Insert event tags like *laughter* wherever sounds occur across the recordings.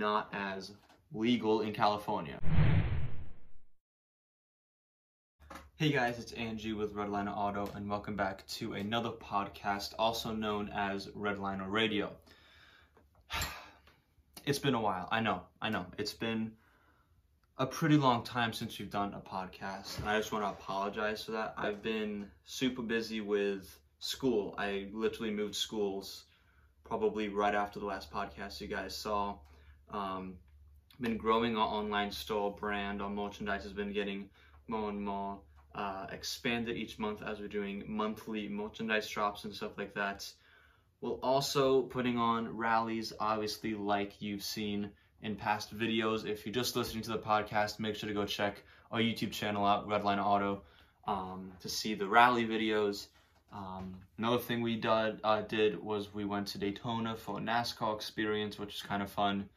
not as legal in California. Hey guys, it's Angie with Redliner Auto, and welcome back to another podcast, also known as Redliner Radio. *sighs* It's been a while. I know. I know. It's been a pretty long time since we've done a podcast, and I just want to apologize for that. I've been super busy with school. I literally moved schools probably right after the last podcast you guys saw. Um, been growing our online store brand. Our merchandise has been getting more and more uh, expanded each month as we're doing monthly merchandise drops and stuff like that. We're also putting on rallies, obviously, like you've seen in past videos. If you're just listening to the podcast, make sure to go check our YouTube channel out, Redline Auto, um, to see the rally videos. Um, another thing we did, uh, did was we went to Daytona for a NASCAR experience, which is kind of fun.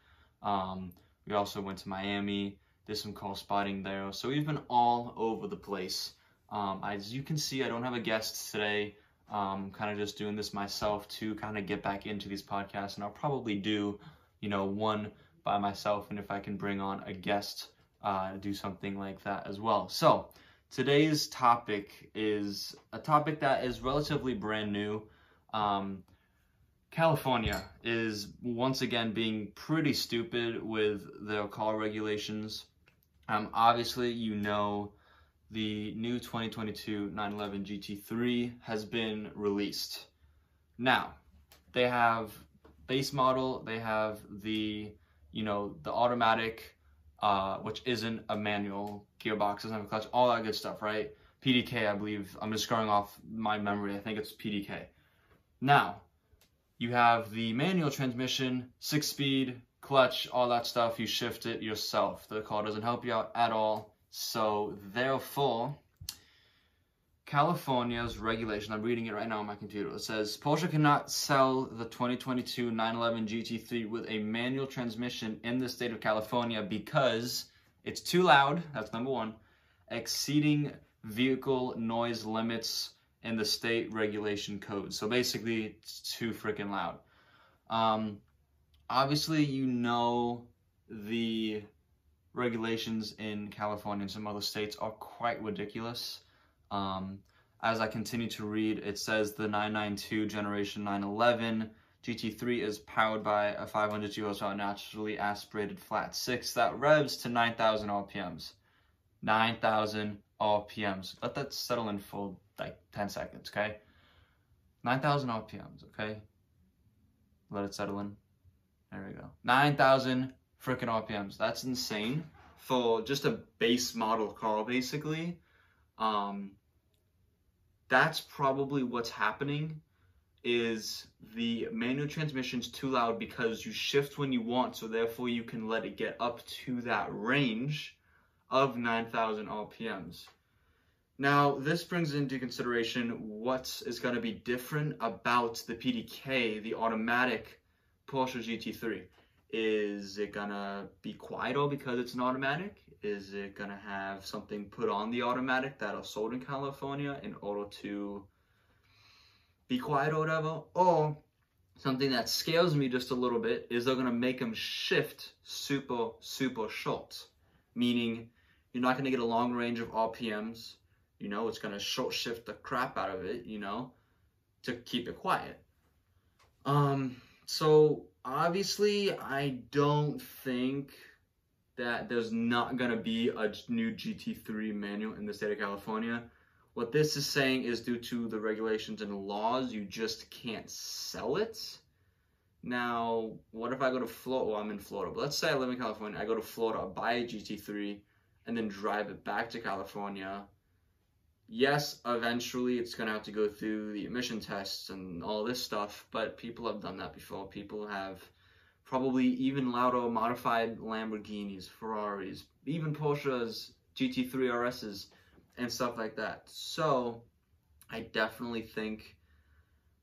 Um, we also went to Miami, did some car spotting there. So we've been all over the place. Um, as you can see, I don't have a guest today. Um, kind of just doing this myself to kind of get back into these podcasts, and I'll probably do, you know, one by myself, and if I can bring on a guest, uh, do something like that as well. So today's topic is a topic that is relatively brand new. Um, California is once again being pretty stupid with their car regulations. Um, obviously, you know the new 2022 911 GT3 has been released. Now, they have base model, they have the, you know, the automatic, uh, which isn't a manual gearbox, doesn't have a clutch, all that good stuff, right? PDK, I believe, I'm just going off my memory, I think it's PDK. Now, you have the manual transmission, six speed, clutch, all that stuff, you shift it yourself. The car doesn't help you out at all so therefore, California's regulation, I'm reading it right now on my computer, it says Porsche cannot sell the 2022 911 GT3 with a manual transmission in the state of California because it's too loud, that's number one, exceeding vehicle noise limits in the state regulation code. So basically, it's too freaking loud. Um, obviously, you know the regulations in California and some other states are quite ridiculous. Um, as I continue to read, it says the 992 Generation 911 GT3 is powered by a 500 horsepower naturally aspirated flat six that revs to 9,000 RPMs. 9,000 RPMs. Let that settle in for like 10 seconds, okay? 9,000 RPMs, okay? Let it settle in. There we go. 9,000 freaking RPMs. That's insane for just a base model car, basically. Um, that's probably what's happening is the manual transmission's too loud because you shift when you want, so therefore you can let it get up to that range of 9,000 RPMs. Now, this brings into consideration what is going to be different about the PDK, the automatic Porsche GT3. Is it gonna be quieter because it's an automatic? Is it gonna have something put on the automatic that are sold in California in order to be quiet or whatever? Or something that scares me just a little bit is they're gonna make them shift super, super short. Meaning you're not gonna get a long range of RPMs. You know, it's gonna short shift the crap out of it, you know, to keep it quiet. Um, so obviously, I don't think that there's not going to be a new GT3 manual in the state of California. What this is saying is due to the regulations and laws, you just can't sell it. Now, what if I go to Florida? Well, I'm in Florida, but let's say I live in California. I go to Florida, I buy a GT3, and then drive it back to California yes, eventually it's going to have to go through the emission tests and all this stuff, but people have done that before. People have probably even louder modified Lamborghinis, Ferraris, even Porsche's GT3 RSs and stuff like that. So I definitely think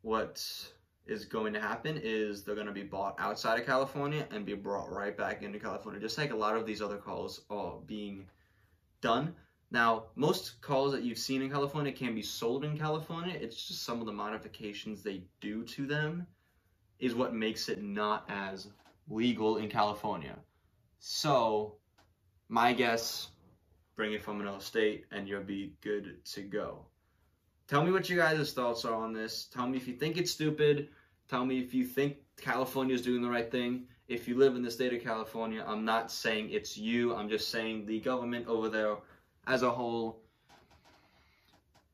what is going to happen is they're going to be bought outside of California and be brought right back into California, just like a lot of these other calls are being done. Now, most calls that you've seen in California can be sold in California. It's just some of the modifications they do to them is what makes it not as legal in California. So, my guess, bring it from another state and you'll be good to go. Tell me what you guys' thoughts are on this. Tell me if you think it's stupid. Tell me if you think California is doing the right thing. If you live in the state of California, I'm not saying it's you. I'm just saying the government over there as a whole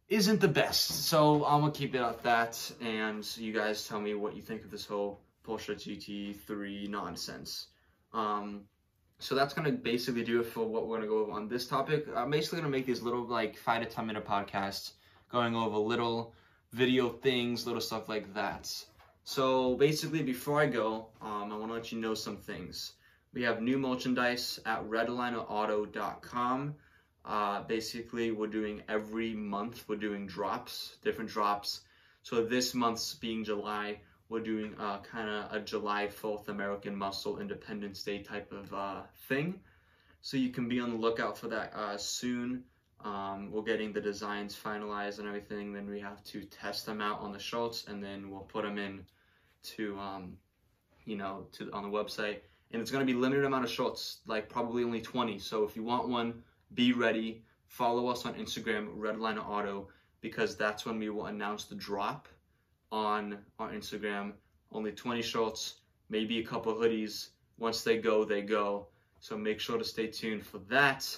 isn't the best. So I'm gonna keep it at that, and you guys tell me what you think of this whole Porsche GT3 nonsense. Um, so that's gonna basically do it for what we're gonna go over on this topic. I'm basically gonna make these little like five to ten minute podcasts going over little video things, little stuff like that. So basically, before I go, um, I want to let you know some things. We have new merchandise at redlinerauto.com. Uh, basically, we're doing every month, we're doing drops, different drops. So this month's being July, we're doing uh, kind of a July 4th American Muscle Independence Day type of uh, thing. So you can be on the lookout for that uh, soon. Um, we're getting the designs finalized and everything. Then we have to test them out on the shirts and then we'll put them in to, um, you know, to on the website. And it's going to be limited amount of shirts, like probably only 20. So if you want one, be ready. Follow us on Instagram, Redliner Auto, because that's when we will announce the drop on our Instagram. Only 20 shirts, maybe a couple hoodies. Once they go, they go. So make sure to stay tuned for that.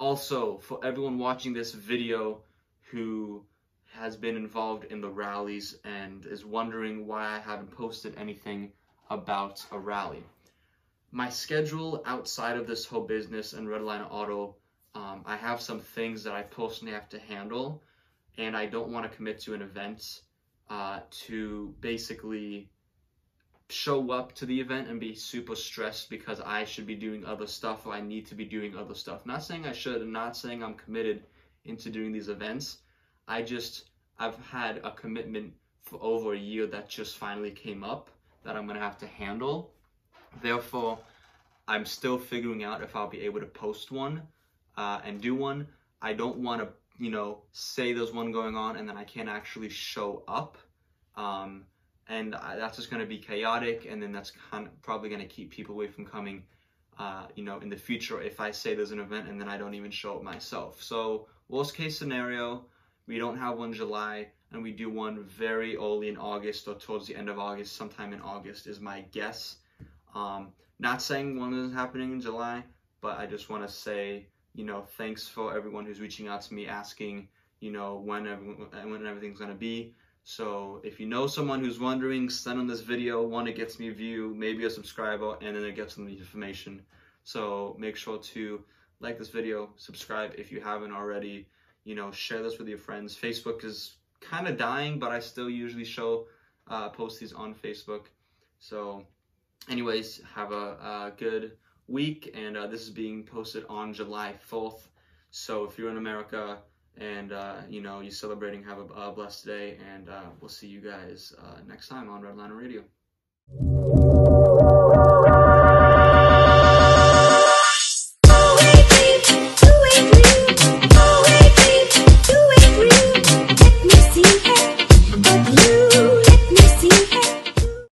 Also, for everyone watching this video who has been involved in the rallies and is wondering why I haven't posted anything about a rally. My schedule outside of this whole business and Redline Auto um, I have some things that I personally have to handle, and I don't want to commit to an event uh, to basically show up to the event and be super stressed because I should be doing other stuff or I need to be doing other stuff. Not saying I should, not saying I'm committed into doing these events. I just, I've had a commitment for over a year that just finally came up that I'm gonna have to handle. Therefore, I'm still figuring out if I'll be able to post one uh, and do one. I don't want to, you know, say there's one going on and then I can't actually show up. Um, and I, that's just going to be chaotic, and then that's kind of probably going to keep people away from coming, uh, you know, in the future if I say there's an event and then I don't even show up myself. So, worst case scenario, we don't have one July, and we do one very early in August or towards the end of August, sometime in August is my guess. Um, not saying one is happening in July, but I just want to say you know, thanks for everyone who's reaching out to me asking, you know, when when everything's gonna be. So if you know someone who's wondering, send them this video. One, it gets me a view, maybe a subscriber, and then it gets them the information. So make sure to like this video, subscribe if you haven't already. You know, share this with your friends. Facebook is kind of dying, but I still usually show uh, post these on Facebook. So, anyways, have a, a good week, and uh, this is being posted on July 4th. So if you're in America and uh, you know you're celebrating, have a, a blessed day, and uh, we'll see you guys uh, next time on Redliner Radio.